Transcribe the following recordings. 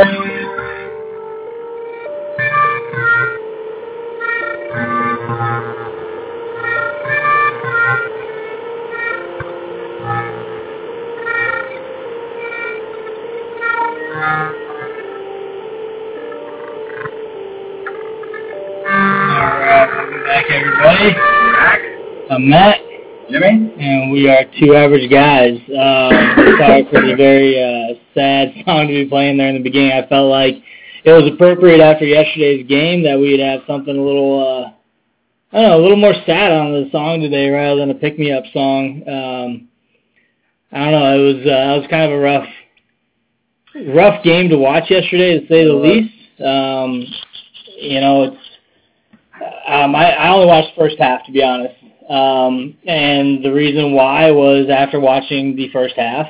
I'm Matt. Jimmy? And we are two average guys. Um, sorry for the very uh, sad song to be playing there in the beginning. I felt like it was appropriate after yesterday's game that we'd have something a little, uh, I don't know, a little more sad on the song today rather than a pick-me-up song. Um, I don't know. It was uh, it was kind of a rough, rough game to watch yesterday, to say the least. Um, you know, it's um, I, I only watched the first half, to be honest. Um, and the reason why was after watching the first half,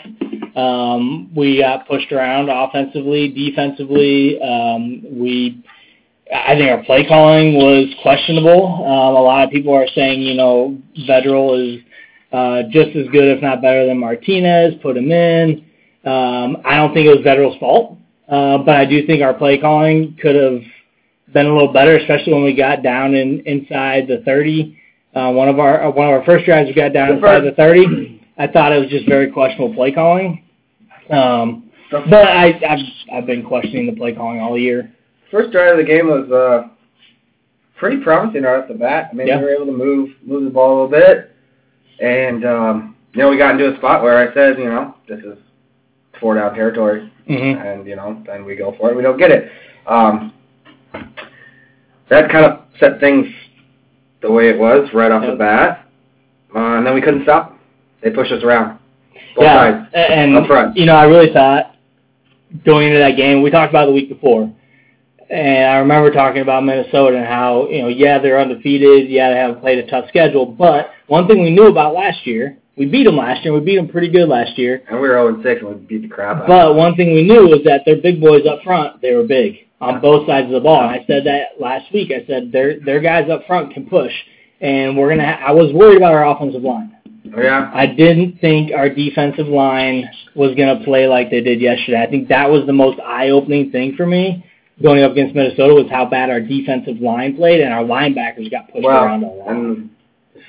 um, we got pushed around offensively, defensively. Um, we, I think our play calling was questionable. Um, a lot of people are saying, you know, Vedral is uh, just as good, if not better, than Martinez. Put him in. Um, I don't think it was Vedral's fault, uh, but I do think our play calling could have been a little better, especially when we got down in inside the 30. Uh, one of our uh, one of our first drives we got down inside the 30. I thought it was just very questionable play calling. Um, but I, I've I've been questioning the play calling all year. First drive of the game was uh, pretty promising right off the bat. I mean, Yeah. we were able to move move the ball a little bit, and um, you know we got into a spot where I said, you know, this is four down territory, Mm-hmm. and you know, then we go for it. We don't get it. Um, that kind of set things the way it was right off Yep. the bat, uh, and then we couldn't stop. They pushed us around. Both yeah, sides. and Up front. you know, I really thought going into that game, we talked about the week before, and I remember talking about Minnesota and how you know, yeah, they're undefeated, yeah, they haven't played a tough schedule, but one thing we knew about last year, we beat them last year, we beat them pretty good last year, And we were 0 6 and we beat the crap out but one thing we knew was that their big boys up front, they were big on both sides of the ball. And I said that last week. I said their their guys up front can push, and we're gonna. Ha- I was worried about our offensive line. Oh, yeah? I didn't think our defensive line was going to play like they did yesterday. I think that was the most eye-opening thing for me going up against Minnesota was how bad our defensive line played and our linebackers got pushed Well, around a lot. and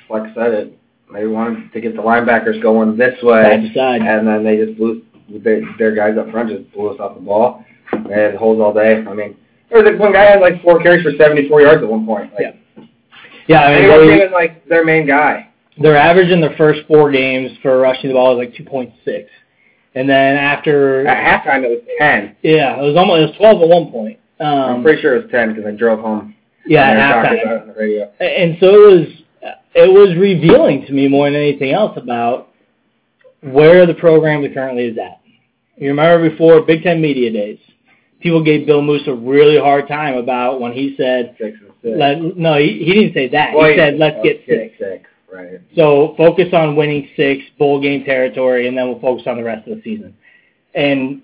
Flex said it. They wanted to get the linebackers going this Side way, to side. and then they just blew they, their guys up front just blew us off the ball. They had holds all day. I mean, there was like one guy had like four carries for 74 yards at one point. Like, Yeah. Yeah, I mean, he even like their main guy. Their average in their first four games for rushing the ball was like 2.6. And then after, At halftime, it was 10. yeah, it was almost, it was 12 at one point. Um, I'm pretty sure it was 10 because I drove home. yeah, and at halftime. on the radio. and so it was it was revealing to me more than anything else about where the program currently is at. You remember before Big Ten media days, people gave Bill Moos a really hard time about when he said, Six and six. let, "No, he, he didn't say that. Well, he said, let's get six." six. Right. So focus on winning six bowl game territory, and then we'll focus on the rest of the season. And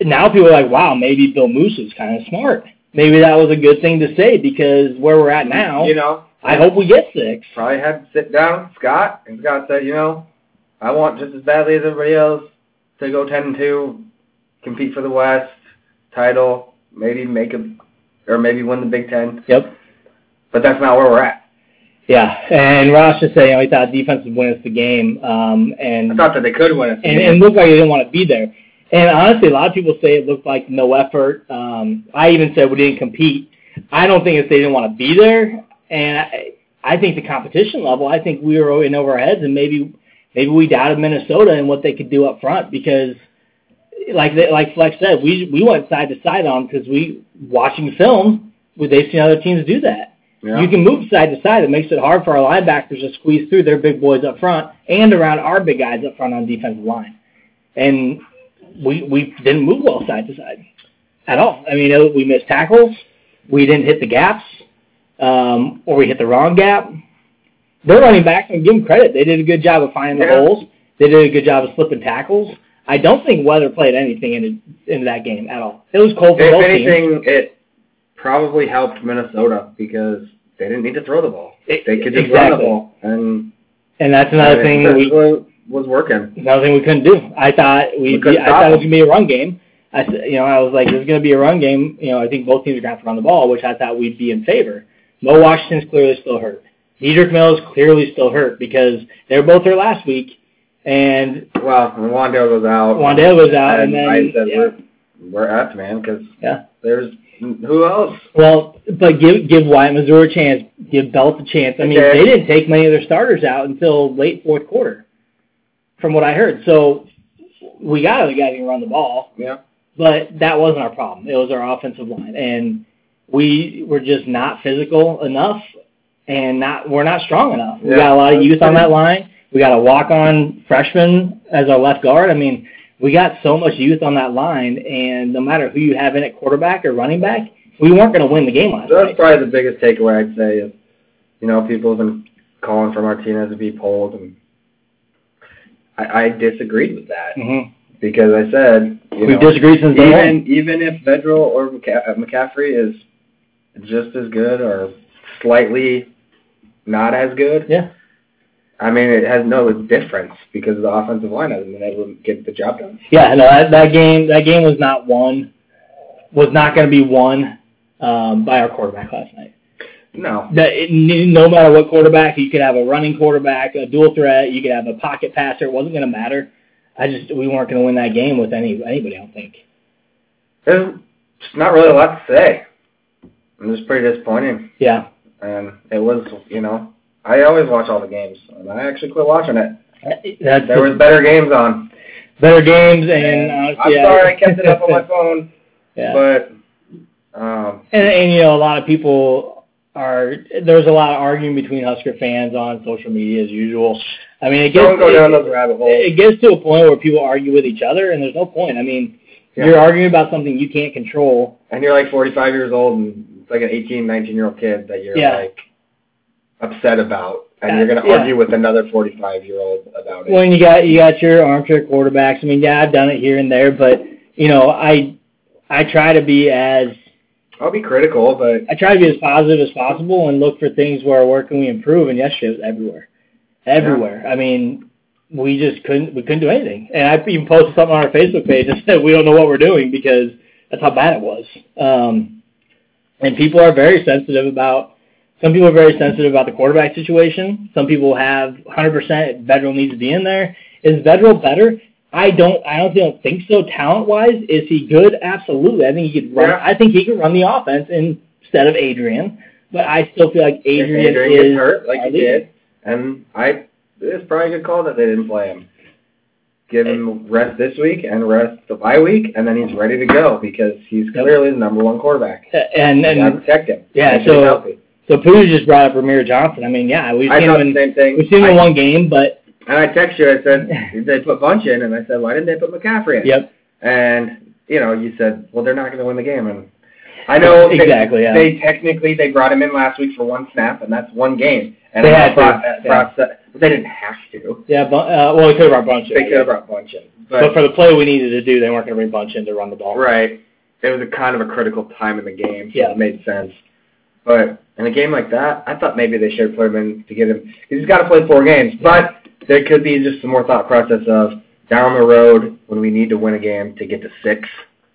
now people are like, "Wow, maybe Bill Moos is kind of smart. Maybe that was a good thing to say because where we're at now, You know, I hope we get six. probably had to sit down Scott, and Scott said, you know, I want just as badly as everybody else to go 10 and 2, compete for the West title, maybe make a, or maybe win the Big Ten. Yep. But that's not where we're at. Yeah, and Ross just said, you know, he thought defense would win us the game, um, and I thought that they could win it. and and looked like he didn't want to be there. And honestly, a lot of people say it looked like no effort. Um, I even said we didn't compete. I don't think it's they didn't want to be there, and I, I think the competition level. I think we were in over our heads, and maybe maybe we doubted Minnesota and what they could do up front because, like they, like Flex said, we we went side to side on because we watching film, they've seen other teams do that. Yeah. You can move side to side. It makes it hard for our linebackers to squeeze through their big boys up front and around our big guys up front on defensive line. And we we didn't move well side to side at all. I mean, we missed tackles. We didn't hit the gaps, um, or we hit the wrong gap. Their running backs, and give them credit, they did a good job of finding the holes. They did a good job of slipping tackles. I don't think weather played anything into into that game at all. It was cold for if both teams. anything, it probably helped Minnesota because they didn't need to throw the ball. They could just run the ball. And And that's another thing that we was, was working. Another thing we couldn't do. I thought we, We I thought it was gonna be a run game. I you know, I was like, there's going to be a run game. You know, I think both teams are going to have to run the ball, which I thought we'd be in favor. Mo Washington's clearly still hurt. Dedrick Mills clearly still hurt because they were both there last week, and Well, when Wan'Dale goes out, Wan'Dale was out, and then I said yeah. we're we're up, man, because Yeah. there's who else? Well, but give give Wyatt Mazour a chance. Give Belt a chance. I mean, Okay. they didn't take many of their starters out until late fourth quarter, from what I heard. So we got other guys who can run the ball, Yeah. but that wasn't our problem. It was our offensive line, and we were just not physical enough, and not we're not strong enough. We Yeah. got a lot of youth on that line. We got a walk-on freshman as our left guard. I mean, we got so much youth on that line, and no matter who you have in at quarterback or running back, we weren't going to win the game last year. That's night. probably the biggest takeaway I'd say is, you know, people have been calling for Martinez to be pulled, and I, I disagreed with that Mm-hmm. because I said, you We've know, disagreed since even even if Vedral or uh, McCaffrey is just as good or slightly not as good, Yeah. I mean, it has no difference because the offensive line hasn't been able to get the job done. Yeah, no, that, that game that game was not won, was not going to be won um, by our quarterback last night. No. That it, no matter what quarterback, you could have a running quarterback, a dual threat, you could have a pocket passer. It wasn't going to matter. I just we weren't going to win that game with any anybody. I don't think. There's not really a lot to say. It was pretty disappointing. Yeah, And it was, you know, I always watch all the games, and I actually quit watching it. that's There was better games on. better games, and And honestly, I'm sorry I kept it up on my phone, yeah. but um, And, and you know, a lot of people are. There's a lot of arguing between Husker fans on social media as usual. I mean, it gets don't go it, down those rabbit holes. it gets to a point where people argue with each other, and there's no point. I mean, Yeah. you're arguing about something you can't control. And you're like 45 years old, and it's like an 18, 19 year old kid that you're Yeah. like upset about, and you're going to Yeah. argue with another 45 year old about it. When you got you got your armchair quarterbacks. I mean, yeah, I've done it here and there, but you know, I I try to be as I'll be critical, but I try to be as positive as possible and look for things where where can we improve. And yesterday was everywhere, everywhere. I mean, we just couldn't we couldn't do anything. And I even posted something on our Facebook page and said we don't know what we're doing because that's how bad it was. Um, and people are very sensitive about. Some people are very sensitive about the quarterback situation. Some people have 100% Vedral needs to be in there. Is Vedral better? I don't. I don't, don't think so. Talent wise, is he good? Absolutely. I think he could run. Yeah. I think he could run the offense instead of Adrian. But I still feel like if Adrian, Adrian is gets hurt like he did, and I it's probably a good call that they didn't play him. Give him rest this week and rest the bye week, and then he's ready to go because he's clearly the number one quarterback. And and protect him. Yeah, so- healthy. So Pooh just brought up Rahmir Johnson. I mean, yeah, we've I seen him the in same thing. we've seen him in one game, but And I text you. I said they put Bunch in, and I said, why didn't they put McCaffrey in? yep, And you know, you said, well, they're not going to win the game, and I know they- Exactly, yeah. They technically they brought him in last week for one snap, and that's one game. And They I had to, Brock- uh, yeah. But they didn't have to. yeah. Uh, well, they could have brought Bunch in. They could have brought Bunch in, but, but, for the play we needed to do, they weren't going to bring Bunch in to run the ball. right, it was a kind of a critical time in the game, so Yeah. it made sense. But in a game like that, I thought maybe they should have put him in to get him. 'cause He's got to play four games, but there could be just some more thought process of down the road when we need to win a game to get to six,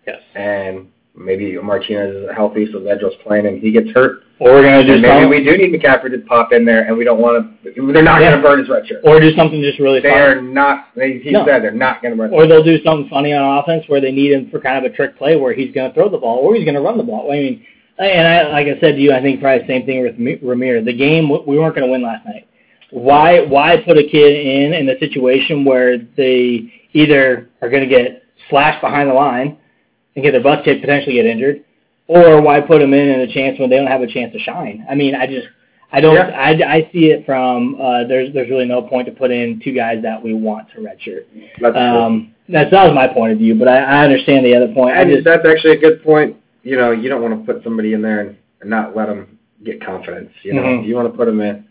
Yes. and maybe Martinez is healthy, so Vedral's playing and he gets hurt. Or we're going to do maybe something. we do need McCaffrey to pop in there, and we don't want to. They're not Yeah. going to burn his red shirt. or do something just really They fun. are not. They, he No. said they're not going to burn. Or they'll do something funny on offense where they need him for kind of a trick play where he's going to throw the ball or he's going to run the ball. I mean, and I, like I said to you, I think probably the same thing with Mi- Rahmir. The game we weren't going to win last night. Why why put a kid in in a situation where they either are going to get slashed behind the line and get their butt kicked, potentially get injured, or why put them in in a chance when they don't have a chance to shine? I mean, I just I don't Yeah. I, I see it from uh, there's there's really no point to put in two guys that we want to redshirt. That's. Um, that's that was my point of view, but I, I understand the other point. I And just that's actually a good point. You know, you don't want to put somebody in there and, and not let them get confidence. You know, Mhm. you want to put them in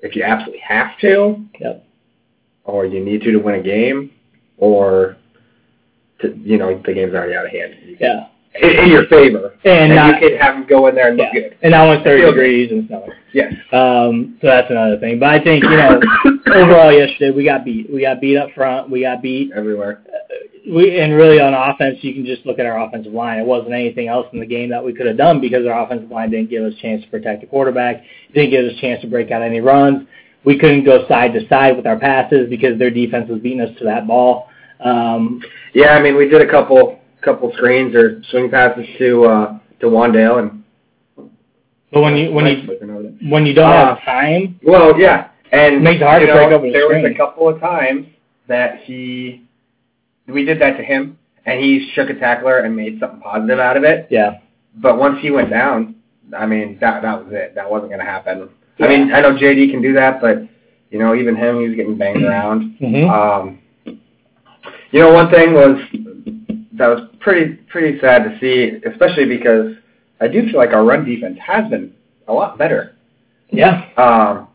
if you absolutely have to, Yep. or you need to to win a game, or to, you know the game's already out of hand. yeah, In, in your favor, and, and not you can have them go in there and look yeah, good. and now it's thirty degrees and snowing. Yes. Um, so that's another thing. But I think you know overall yesterday we got beat. We got beat up front. We got beat. Everywhere. Uh, we and really on offense, you can just look at our offensive line. It wasn't anything else in the game that we could have done because our offensive line didn't give us a chance to protect the quarterback, didn't give us a chance to break out any runs. We couldn't go side to side with our passes because their defense was beating us to that ball. Um, Yeah, I mean, we did a couple couple screens or swing passes to uh, to Wan'Dale and. but when you when you looking over there. when you don't Uh, have time, Well, yeah, and Makes it hard you to know, break the there was a couple of times that he, we did that to him, and he shook a tackler and made something positive out of it. yeah, But once he went down, I mean, that that was it. That wasn't going to happen. I mean, I know JD can do that, but you know, even him, he was getting banged around. hmm Um, you know, one thing was that was pretty pretty sad to see, especially because I do feel like our run defense has been a lot better. yeah, Um,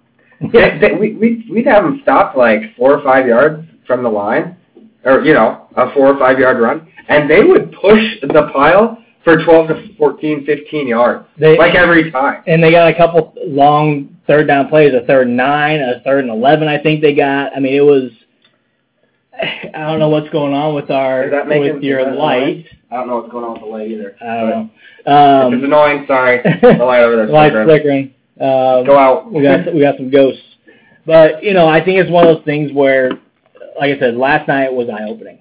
they, they, we we we'd have them stopped like four or five yards from the line, or you know, a four or five yard run, and they would push the pile for 12 to 14, 15 yards, They- like every time. and they got a couple long third down plays, a third and nine, a third and eleven. I think they got. I mean, it was. I don't know what's going on with our making- with your light. annoying? I don't know what's going on with the light either. I don't know. Um, it's annoying, sorry. The light over there. Light's flickering. flickering. Um, Go out. we got we got some ghosts, but you know I think it's one of those things where, like I said, last night was eye opening.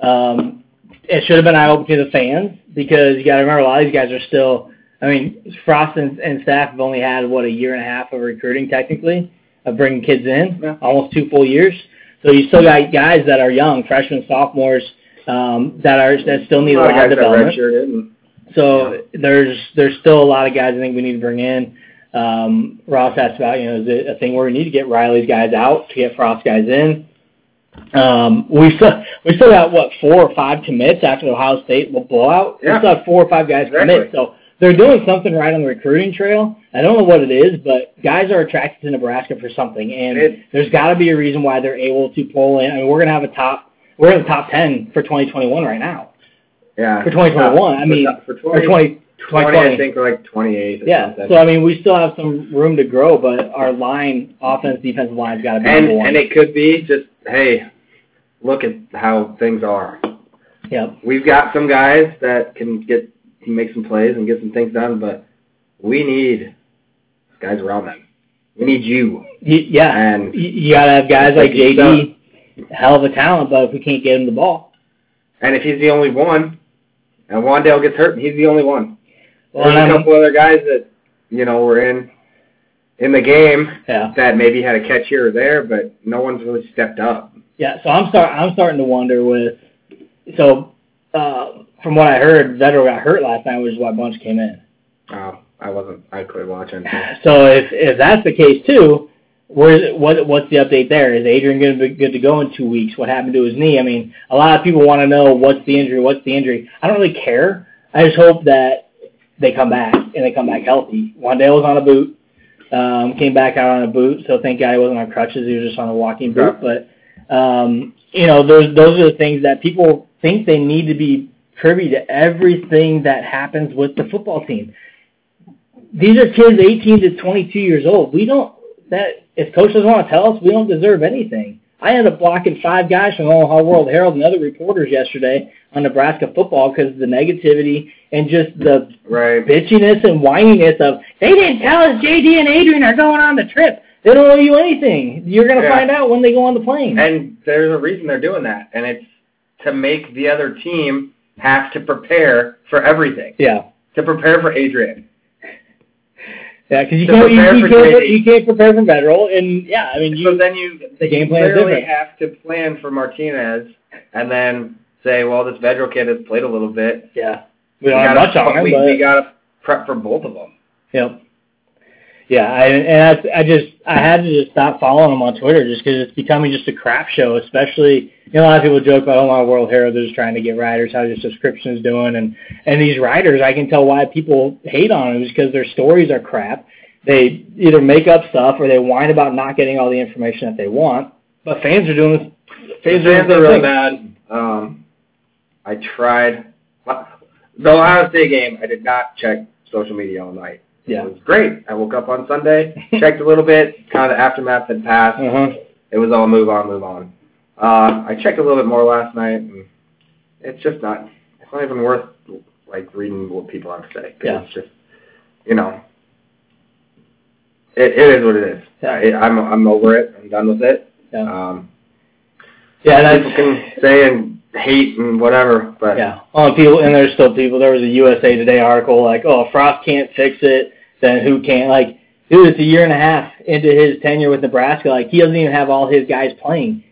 Um, it should have been eye opening to the fans because you got to remember a lot of these guys are still. I mean, Frost and, and staff have only had what a year and a half of recruiting technically of bringing kids in, Yeah. almost two full years. So you still got guys that are young, freshmen, sophomores, um, that are that still need a lot of lot of guys got development. And, So there's there's still a lot of guys I think we need to bring in. Um, Ross asked about you know is it a thing where we need to get Riley's guys out to get Frost guys in. Um, we still we still got what four or five commits after the Ohio State blowout. Yeah. We still have four or five guys Exactly. commit. So they're doing something right on the recruiting trail. I don't know what it is, but guys are attracted to Nebraska for something, and It- there's got to be a reason why they're able to pull in. I mean, we're gonna have a top. We're in the top ten for 2021 right now. yeah. For 2021, I mean, for Or 20, 20, 20, 2020. I think we're like 28 or Yeah. something. So I mean, we still have some room to grow, but our line, offense, defensive line's got to be and one. and it could be just hey, look at how things are. Yeah. We've got some guys that can get can make some plays and get some things done, but we need guys around them. We need you. Y- yeah. And You, you got to have guys like JD, hell of a talent, but if we can't get him the ball, and if he's the only one, and Wan'Dale gets hurt, and he's the only one. well, There's and a couple other guys that you know were in in the game yeah, that maybe had a catch here or there, but no one's really stepped up. yeah. So I'm start, I'm starting to wonder with. So uh, from what I heard, Vedral got hurt last night, which is why Bunch came in. Oh, I wasn't. I quit watching. So if if that's the case too, where what what's the update there? Is Adrian going to be good to go in two weeks? What happened to his knee? I mean, a lot of people want to know what's the injury. What's the injury? I don't really care. I just hope that they come back and they come back healthy. Wan'Dale was on a boot, um, came back out on a boot. So thank God he wasn't on crutches. He was just on a walking boot. But um, you know, those those are the things that people think they need to be privy to everything that happens with the football team these are kids 18 to 22 years old. We don't that if coach doesn't want to tell us, we don't deserve anything. I ended up blocking five guys from the Omaha World Herald and other reporters yesterday on Nebraska football because of the negativity and just the Right. bitchiness and whininess of they didn't tell us JD and Adrian are going on the trip. They don't owe you anything. You're gonna Yeah. find out when they go on the plane. And there's a reason they're doing that, and it's to make the other team have to prepare for everything. yeah. To prepare for Adrian. Yeah, because you To can't you, you can't you can't prepare for Vedral, and yeah, I mean so you then you the game plan is clearly different. have to plan for Martinez, and then say, well, this Vedral kid has played a little bit. yeah we don't have much gotta, on him, we, but we gotta prep for both of them. Yep. Yeah, I, and I, I just I had to just stop following them on Twitter just because it's becoming just a crap show. Especially, you know, a lot of people joke about oh my World Herald, they're just trying to get writers, how their subscriptions doing, and and these writers, I can tell why people hate on them is because their stories are crap. They either make up stuff or they whine about not getting all the information that they want. But fans are doing this. Fans, fans doing are really bad. Um, I tried. The Ohio State game, I did not check social media all night. Yeah. It was great. I woke up on Sunday, checked a little bit, kind of the aftermath had passed. Huh. It was all move on, move on. Uh, I checked a little bit more last night, and it's just not. It's not even worth like reading what people have to say. Yeah. It's just, you know, it, it is what it is. Yeah. I, I'm I'm over it. I'm done with it. Yeah. Um, Yeah, that's people can say and hate and whatever, but Yeah. Oh, people, and there's still people. There was a USA Today article like, "Oh, Frost can't fix it, then who can?" Like, dude, it's a year and a half into his tenure with Nebraska. Like, he doesn't even have all his guys playing.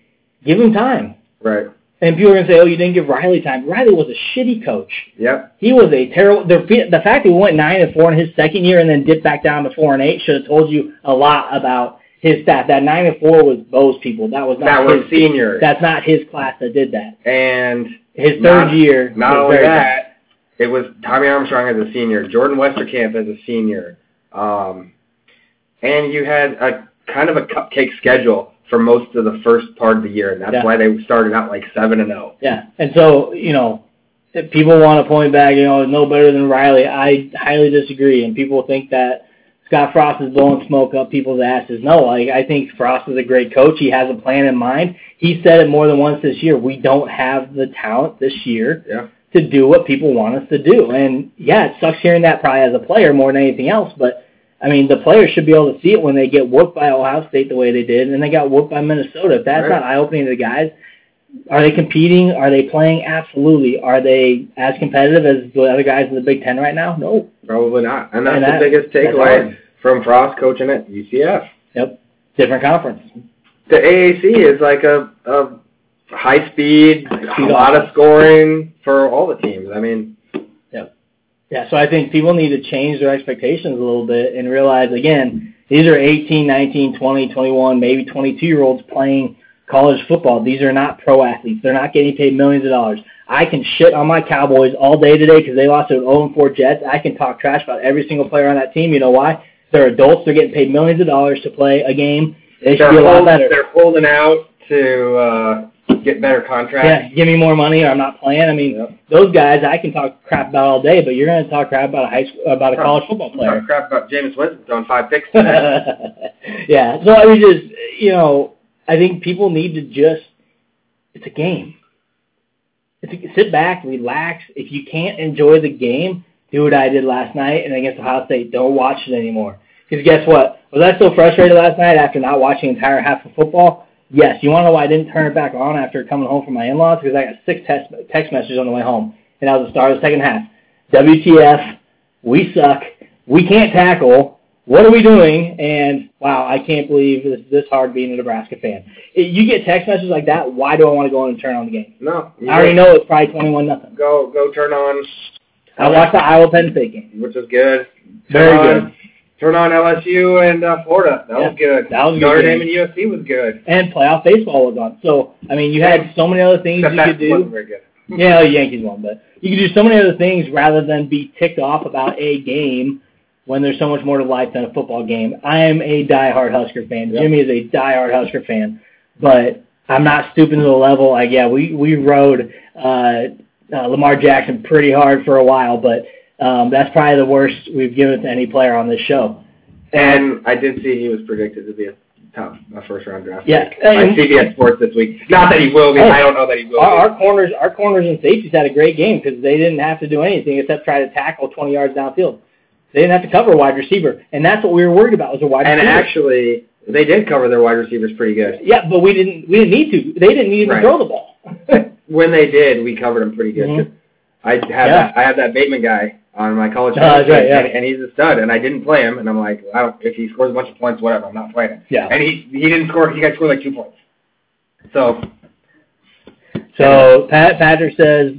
Give him time. right. And people are gonna say, "Oh, you didn't give Riley time." Riley was a shitty coach. Yep. He was a terrible. The the fact that he went nine and four in his second year and then dipped back down to four and eight should have told you a lot about his staff. That nine and four was Bo's people. That was not That his. was senior. That's not his class that did that. and His third Not- year. not only that, it was Tommy Armstrong as a senior, Jordan Westerkamp as a senior, um, and you had a kind of a cupcake schedule for most of the first part of the year, and that's Yeah. why they started out like seven and oh. zero. Yeah, and so you know, if people want to point back, you know, no better than Riley. I highly disagree, and people think that Scott Frost is blowing smoke up people's asses. No, like I think Frost is a great coach. He has a plan in mind. He said it more than once this year. We don't have the talent this year Yeah. to do what people want us to do, and yeah, it sucks hearing that probably as a player more than anything else, but. I mean, the players should be able to see it when they get whooped by Ohio State the way they did, and they got whooped by Minnesota. If that's Right. not eye-opening to the guys, are they competing? Are they playing? Absolutely. Are they as competitive as the other guys in the Big Ten right now? No. Probably not, and that's And the that- biggest takeaway from Frost coaching at UCF. Yep. Different conference. The AAC is like a, a high speed, a lot of scoring for all the teams. I mean, yep. Yeah, so I think people need to change their expectations a little bit and realize, again, these are 18, 19, 20, 21, maybe 22-year-olds playing college football. These are not pro athletes. They're not getting paid millions of dollars. I can shit on my Cowboys all day today because they lost to an 0-4 Jets. I can talk trash about every single player on that team. You know why? They're adults. They're getting paid millions of dollars to play a game. They should they're, be a lot better. they're holding out to uh, get better contracts. Yeah, give me more money or I'm not playing. I mean, Yep. those guys I can talk crap about all day, but you're going to talk crap about a high school, about a college football player. Talk crap about Jameis Winston throwing five picks yeah. So I mean, just you know, I think people need to just. It's a game. It's a, sit back, relax. If you can't enjoy the game, do what I did last night and against Ohio State. Don't watch it anymore. Because guess what? Was I so frustrated last night after not watching the entire half of football? Yes. You want to know why I didn't turn it back on after coming home from my in-laws? Because I got six text text messages on the way home, and that was the start of the second half. WTF? We suck. We can't tackle. What are we doing? And wow, I can't believe this this hard being a Nebraska fan. If you get text messages like that. Why do I want to go in and turn on the game? No, I already know it's probably twenty-one nothing. Go go turn on, I watched the Iowa Penn State game. which was good. Very Turn good. on- Turn on LSU and uh, Florida. That Yeah, was good. that was good Notre. Dame and USC was good. And playoff baseball was on. So I mean, you had so many other things Except you could that wasn't do. very good. Yeah, the Yankees won, but you could do so many other things rather than be ticked off about a game when there's so much more to life than a football game. I am a diehard Husker fan. Yep. Jimmy is a diehard Husker fan, but I'm not stooping to the level. Like, yeah, we we rode uh, uh, Lamar Jackson pretty hard for a while, but um, that's probably the worst we've given to any player on this show. And I did see he was predicted to be a top a first round draft. Yeah, pick by and- CBS Sports this week. Not that he will be. Hey, I don't know that he will. Our, be. our corners, our corners and safeties had a great game because they didn't have to do anything except try to tackle 20 yards downfield. They didn't have to cover a wide receiver, and that's what we were worried about was a wide and receiver. And actually, they did cover their wide receivers pretty good. yeah, but we didn't we didn't need to. They didn't even Right. throw the ball. When they did, we covered them pretty good. Mhm. 'cause I had Yeah. that I have that Bateman guy on my college that's team, right, yeah. and, and he's a stud. And I didn't play him, and I'm like, I don't, if he scores a bunch of points, whatever, I'm not playing him. Yeah. And he he didn't score. He got scored like two points. So So Pat Patrick says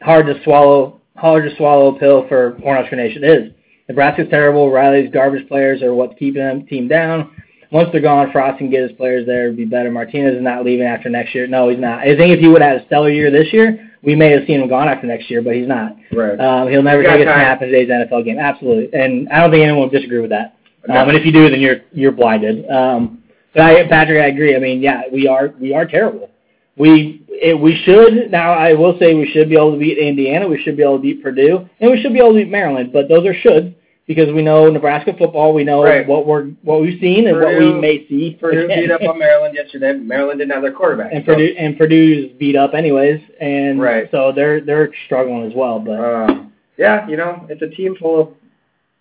hard to swallow hard to swallow a pill for Cornhusker Nation. It is. Nebraska's terrible. Riley's garbage players are what's keeping them team down. Once they're gone, Frost can get his players there. It'd be better. Martinez is not leaving after next year. No, he's not. I think if he would have had a stellar year this year, we may have seen him gone after next year, but he's not. right. Um, he'll never take a snap in today's NFL game. Absolutely, and I don't think anyone would disagree with that. No. Um, and if you do, then you're you're blinded. Um, but I, Patrick, I agree. I mean, yeah, we are we are terrible. We it, we should now. I will say we should be able to beat Indiana. We should be able to beat Purdue, and we should be able to beat Maryland. But those are should. Because we know Nebraska football. We know Right. what we're what we've seen and what we may see. Purdue beat up on Maryland yesterday. Maryland didn't have their quarterback. and so, Purdue and Purdue's beat up anyways, and Right. so they're they're struggling as well. But Um, yeah, you know, it's a team full of,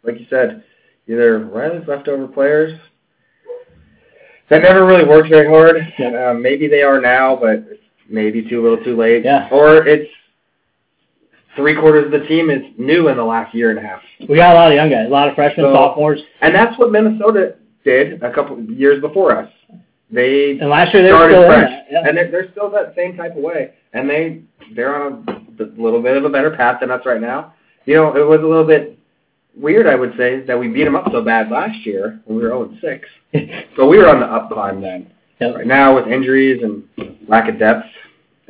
like you said, either Riley's leftover players that never really worked very hard. Yeah. Um, maybe they are now, but maybe too little, too late. Yeah. Or it's three quarters of the team is new in the last year and a half, we got a lot of young guys, a lot of freshmen, So- sophomores, and that's what Minnesota did a couple years before us. They and last year they were started still in fresh, that. Yeah. and they're, they're still that same type of way, and they they're on a little bit of a better path than us right now. You know, it was a little bit weird, I would say, that we beat them up so bad last year when we were 0 6. So we were on the up climb then. Yep. Right now, with injuries and lack of depth,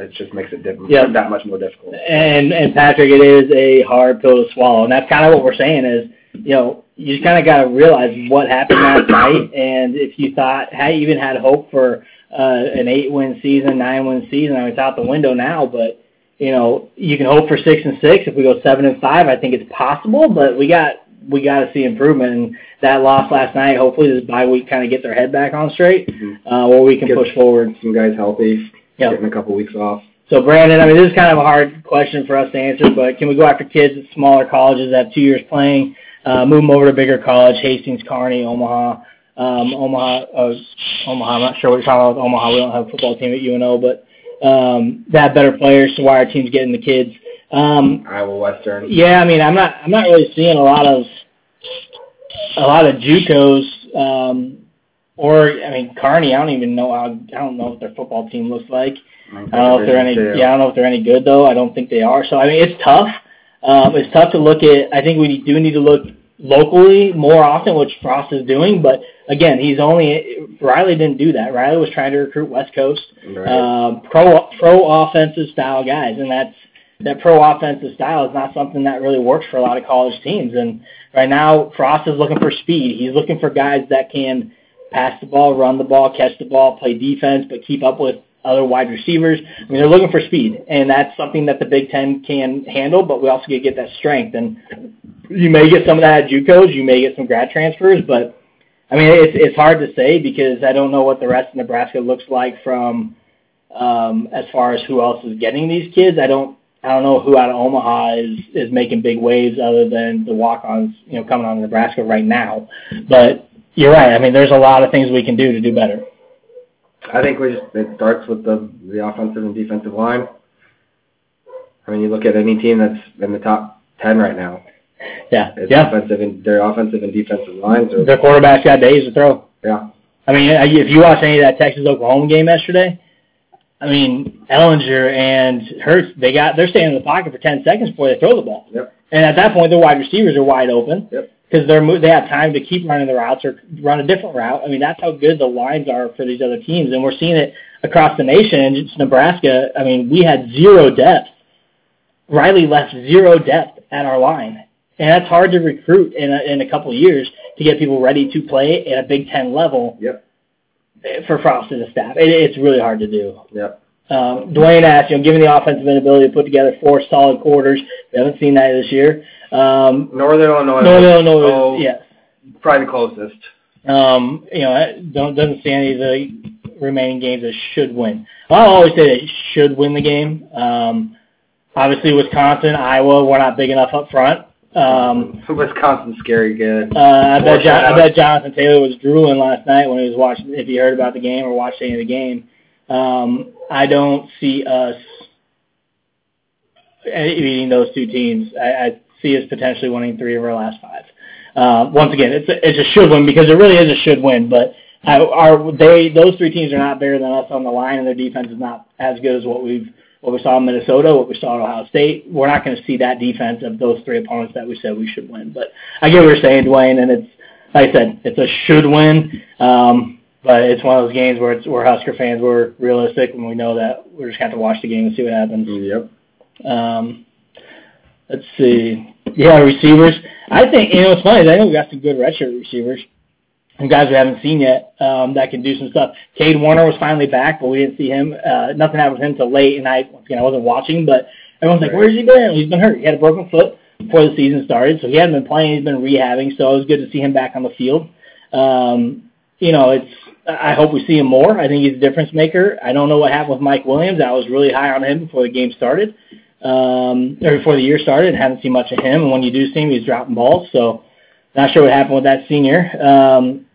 it just makes it diff- Yep. that much more difficult. And and Patrick, it is a hard pill to swallow, and that's kind of what we're saying is, you know, you just kind of got to realize what happened last night, and if you thought, had even had hope for uh, an eight-win season, nine-win season, I mean, it's out the window now. But you know, you can hope for six and six. If we go seven and five, I think it's possible, but we got we got to see improvement. And that loss last night, hopefully, this bye week kind of get their head back on straight, Mhm. uh, where we can Get- push forward. Some guys healthy, Yep. getting a couple weeks off. So Brandon, I mean, this is kind of a hard question for us to answer, but can we go after kids at smaller colleges that have two years playing, uh, move them over to bigger college, Hastings, Kearney, Omaha, um, Omaha, uh, Omaha. I'm not sure what you're talking about with Omaha. We don't have a football team at UNO, but um, that have better players. So why our teams getting the kids? Um, Iowa Western. yeah, I mean, I'm not, I'm not really seeing a lot of, a lot of JUCOs, um, or I mean, Kearney. I don't even know how. I don't know what their football team looks like. I don't know if they're any. Too. Yeah, I don't know if they're any good though. I don't think they are. So I mean, it's tough. Um, it's tough to look at. I think we do need to look locally more often, which Frost is doing. But again, he's only Riley didn't do that. Riley was trying to recruit West Coast Right. um, pro pro offensive style guys, and that's that pro offensive style is not something that really works for a lot of college teams. And right now, Frost is looking for speed. He's looking for guys that can pass the ball, run the ball, catch the ball, play defense, but keep up with other wide receivers. I mean, they're looking for speed, and that's something that the Big Ten can handle. But we also get get that strength, and you may get some of that at JUCOs, you may get some grad transfers, but I mean, it's it's hard to say because I don't know what the rest of Nebraska looks like from um, as far as who else is getting these kids. I don't I don't know who out of Omaha is is making big waves other than the walk-ons, you know, coming on to Nebraska right now. But you're right. I mean, there's a lot of things we can do to do better. I think we just, it starts with the the offensive and defensive line. I mean, you look at any team that's in the top ten right now. Yeah, It's yeah. offensive and their offensive and defensive lines are Their quarterback's got days to throw. yeah. I mean, if you watch any of that Texas Oklahoma game yesterday, I mean, Ehlinger and Hurts, they got they're staying in the pocket for ten seconds before they throw the ball. Yep. And at that point, their wide receivers are wide open. Yep. Because they're they have time to keep running the routes or run a different route. I mean, that's how good the lines are for these other teams, and we're seeing it across the nation. It's Nebraska. I mean, we had zero depth. Riley left zero depth at our line, and that's hard to recruit in a, in a couple of years to get people ready to play at a Big Ten level Yep. for Frost and the staff. It, it's really hard to do. Yep. Um, Dwayne asked, you know, given the offensive inability to put together four solid quarters, we haven't seen that this year. Um, Northern Illinois. Northern Illinois, oh, yes. Probably the closest. Um, you know, don't doesn't see any of the remaining games that should win. I'll always say they should win the game. Um, obviously, Wisconsin, Iowa, we're not big enough up front. Um, Wisconsin's scary good. uh, I bet John, I bet Jonathan Taylor was drooling last night when he was watching. If he heard about the game or watched any of the game, um, I don't see us beating those two teams. I, I see us potentially winning three of our last five. Uh, once again, it's a, it's a should win because it really is a should win. But I, our they those three teams are not bigger than us on the line, and their defense is not as good as what we've what we saw in Minnesota, what we saw at Ohio State. We're not going to see that defense of those three opponents that we said we should win. But I get what you're saying, Dwayne, and it's like I said, it's a should win. Um, but it's one of those games where it's where Husker fans were realistic, and we know that we're just going to have to watch the game and see what happens. Yep. Um, let's see. Yeah, receivers. I think you know what's funny is I think we got some good redshirt receivers. Some guys we haven't seen yet um, that can do some stuff. Kade Warner was finally back, but we didn't see him. Uh, nothing happened with him till late, and I once again I wasn't watching, but everyone's like, Right. "Where's he been? He's been hurt. He had a broken foot, before the season started, so he hadn't been playing. He's been rehabbing, so it was good to see him back on the field. Um, you know, it's I hope we see him more. I think he's a difference maker. I don't know what happened with Mike Williams. I was really high on him before the game started, um, or before the year started, and haven't seen much of him. And when you do see him, he's dropping balls. So, not sure what happened with that senior. Um,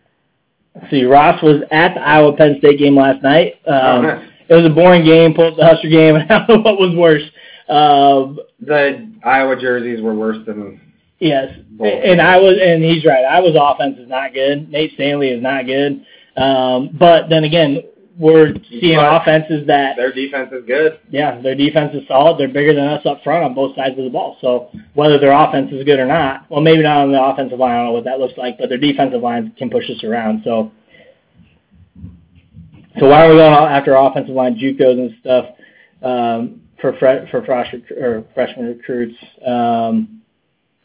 let's see, Ross was at the Iowa Penn State game last night. Um, nice. It was a boring game. Pulled the Husker game, and I don't know what was worse. Um, The Iowa jerseys were worse than Yes, and I was, and he's right. Iowa's offense is not good. Nate Stanley is not good. Um, but then again, we're seeing But- offenses that, their defense is good. yeah, their defense is solid. They're bigger than us up front on both sides of the ball. So whether their offense is good or not, well, maybe not on the offensive line. I don't know what that looks like, but their defensive line can push us around. So, so why are we going after offensive line JUCOs and stuff um, for fre- for fresh or freshman recruits? Um,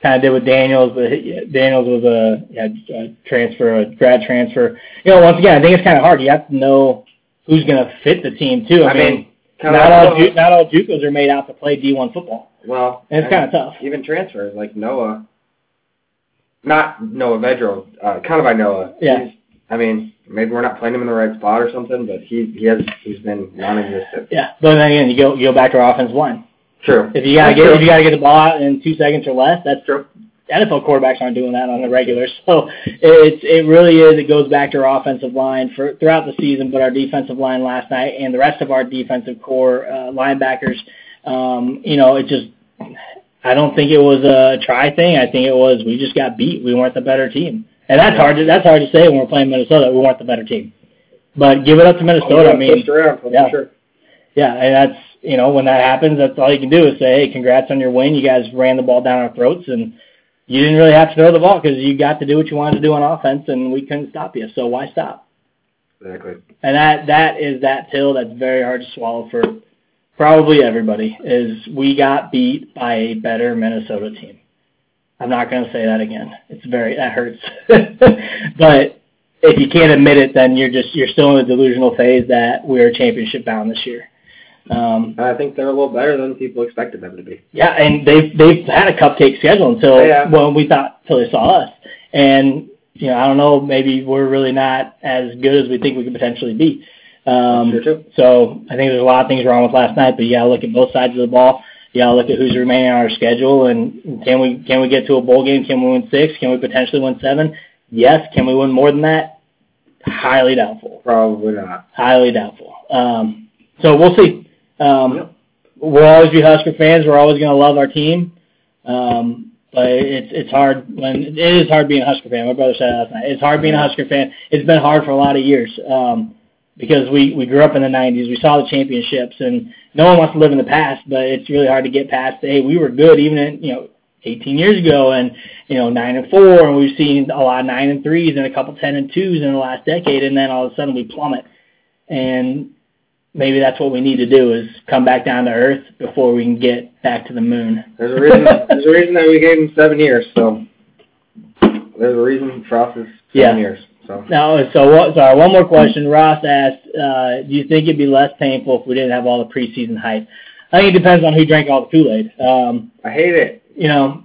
kind of did with Daniels, but Daniels was a, yeah, a transfer, a grad transfer. You know, once again, I think it's kind of hard. You have to know who's going to fit the team too. I, I mean, mean, not all Ju- not all JUCOs are made out to play D1 football, well, and it's kind of tough. even transfers like Noah. Not Noah Vedral, uh, Kanawai Noa. Yeah. He's, I mean, maybe we're not playing him in the right spot or something, but he he has he's been non-existent. Yeah, but then again, you go you go back to our offensive line. True. If you gotta That's get true. if you gotta get the ball out in two seconds or less, that's True. NFL quarterbacks aren't doing that on the regular. So it's it really is. It goes back to our offensive line for throughout the season, but our defensive line last night and the rest of our defensive core uh, linebackers. Um, you know, it just. I don't think it was a try thing. I think it was we just got beat. We weren't the better team, and that's hard. To, that's hard to say when we're playing Minnesota. We weren't the better team, but give it up to Minnesota. I mean, around yeah. sure. yeah, and that's you know when that happens, that's all you can do is say, hey, congrats on your win. You guys ran the ball down our throats, and you didn't really have to throw the ball because you got to do what you wanted to do on offense, and we couldn't stop you. So why stop? Exactly. And that that is that pill that's very hard to swallow for probably everybody. Is we got beat by a better Minnesota team. I'm not going to say that again. It's very that hurts. but if you can't admit it, then you're just you're still in the delusional phase that we're championship bound this year. Um, I think they're a little better than people expected them to be. yeah, and they've they've had a cupcake schedule until Yeah. well we thought until they saw us, and you know I don't know maybe we're really not as good as we think we could potentially be. Um, Sure so I think there's a lot of things wrong with last night, but you gotta look at both sides of the ball. You gotta look at who's remaining on our schedule, and can we can we get to a bowl game? Can we win six? Can we potentially win seven? Yes. Can we win more than that? Highly doubtful Probably not. highly doubtful. Um, so we'll see. Um, Yep. We'll always be Husker fans. We're always going to love our team. Um, but it's it's hard when it is hard being a Husker fan. My brother said it last night. It's hard being a Husker fan. It's been hard for a lot of years um, because we we grew up in the '90s. We saw the championships, and no one wants to live in the past. But it's really hard to get past. Hey, we were good even in you know 18 years ago, and you know nine and four, and we've seen a lot of nine and threes and a couple ten and twos in the last decade, and then all of a sudden we plummet. And maybe that's what we need to do is come back down to earth before we can get back to the moon. There's a reason. there's a reason that we gave him seven years. So there's a reason for us is seven Yeah. years. So Now, so what? Sorry, one more question. Ross asked, uh, "Do you think it'd be less painful if we didn't have all the preseason hype?" I think it depends on who drank all the Kool Aid. Um, I hate it. you know,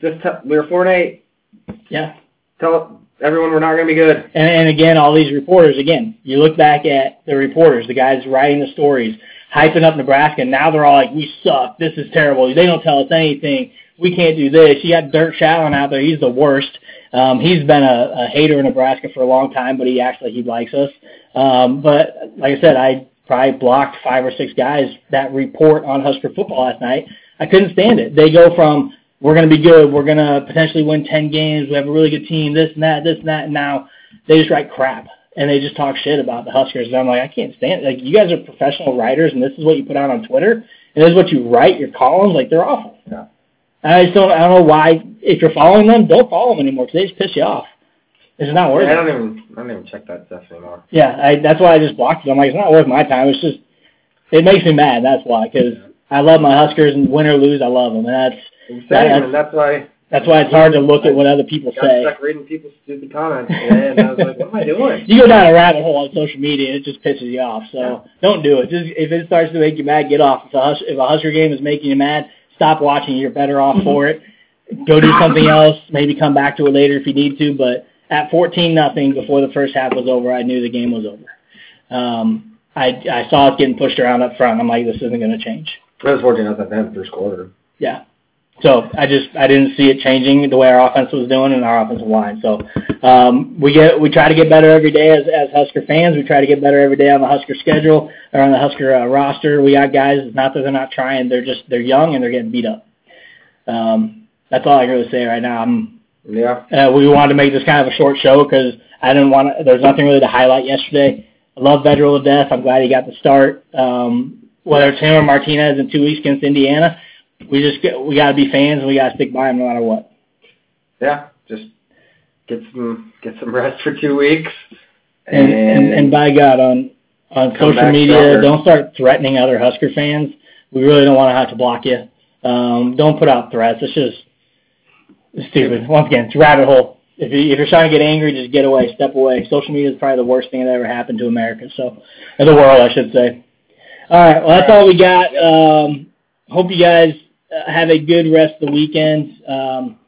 Just tell, we were four and eight. yeah. Tell everyone we're not going to be good. And, and again, all these reporters, again, you look back at the reporters, the guys writing the stories, hyping up Nebraska, and now they're all like, we suck, this is terrible, they don't tell us anything, we can't do this. You got Dirk Chatelain out there, he's the worst. Um, he's been a, a hater of Nebraska for a long time, but he actually, he likes us. Um, but like I said, I probably blocked five or six guys that report on Husker football last night. I couldn't stand it. They go from we're going to be good, we're going to potentially win 10 games, we have a really good team, this and that, this and that, and now they just write crap and they just talk shit about the Huskers. And I'm like, I can't stand it. Like, you guys are professional writers and this is what you put out on Twitter and this is what you write, your columns, like, they're awful. Yeah. I just don't, I don't know why, if you're following them, don't follow them anymore because they just piss you off. It's not worth I it. I don't even. I don't even check that stuff anymore. Yeah, I, that's why I just blocked it. I'm like, it's not worth my time. It's just, it makes me mad. That's why, because I love my Huskers, and win or lose, I love them, and that's Same, that's- and that's why that's why it's hard to look at what other people I got say. stuck reading people's stupid comments today, and I was like, what am I doing? You go down a rabbit hole on social media, and it just pisses you off. So don't do it. Just if it starts to make you mad, get off. If a, Hus- if a Husker game is making you mad, stop watching. You're better off for it. go do something else, maybe come back to it later if you need to. But at 14 nothing before the first half was over, I knew the game was over. Um, I I saw it getting pushed around up front. I'm like, this isn't going to change. It was 14 nothing in the first quarter. Yeah. So I just I didn't see it changing the way our offense was doing and our offensive line. So um, we get we try to get better every day as as Husker fans. We try to get better every day on the Husker schedule or on the Husker uh, roster. We got guys. It's not that they're not trying. They're just they're young and they're getting beat up. Um, that's all I can really say right now. I'm, Yeah. uh, we wanted to make this kind of a short show because I didn't want to. There's nothing really to highlight yesterday. I love Vedral to death. I'm glad he got the start. Um, whether it's him or Martinez in two weeks against Indiana, we just get, we got to be fans and we got to stick by him no matter what. Yeah. Just get some get some rest for two weeks. And and, and by God, on on social media, stronger. don't start threatening other Husker fans. We really don't want to have to block you. Um, don't put out threats. It's just it's stupid. Once again, it's a rabbit hole. If you if you're trying to get angry, just get away, step away. Social media is probably the worst thing that ever happened to America. So, or the world, I should say. All right, well that's all we got. Um, hope you guys have a good rest of the weekend. Um,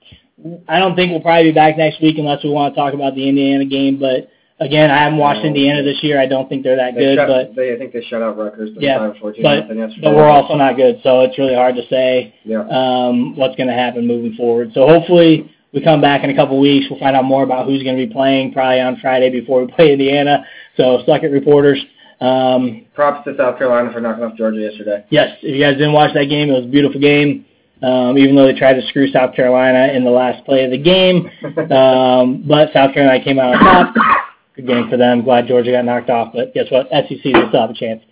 I don't think we'll probably be back next week unless we want to talk about the Indiana game. But again, I haven't watched No. Indiana this year. I don't think they're that they good, shut, but they, I think they shut out Rutgers Yeah, but- but we're also not good. So it's really hard to say Yeah. um, what's going to happen moving forward. So hopefully we come back in a couple weeks. We'll find out more about who's going to be playing probably on Friday before we play Indiana. So suck it, reporters. Um, Props to South Carolina for knocking off Georgia yesterday. yes, if you guys didn't watch that game, it was a beautiful game. Um, even though they tried to screw South Carolina in the last play of the game, um, but South Carolina came out on top. Good game for them. Glad Georgia got knocked off, but guess what? SEC they still have a chance.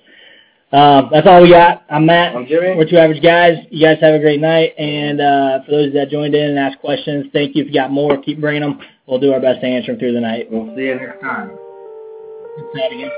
Um, that's all we got. I'm Matt. I'm Jimmy. We're two average guys. You guys have a great night. And uh, for those that joined in and asked questions, thank you. If you got more, keep bringing them. We'll do our best to answer them through the night. We'll see you next time. Again.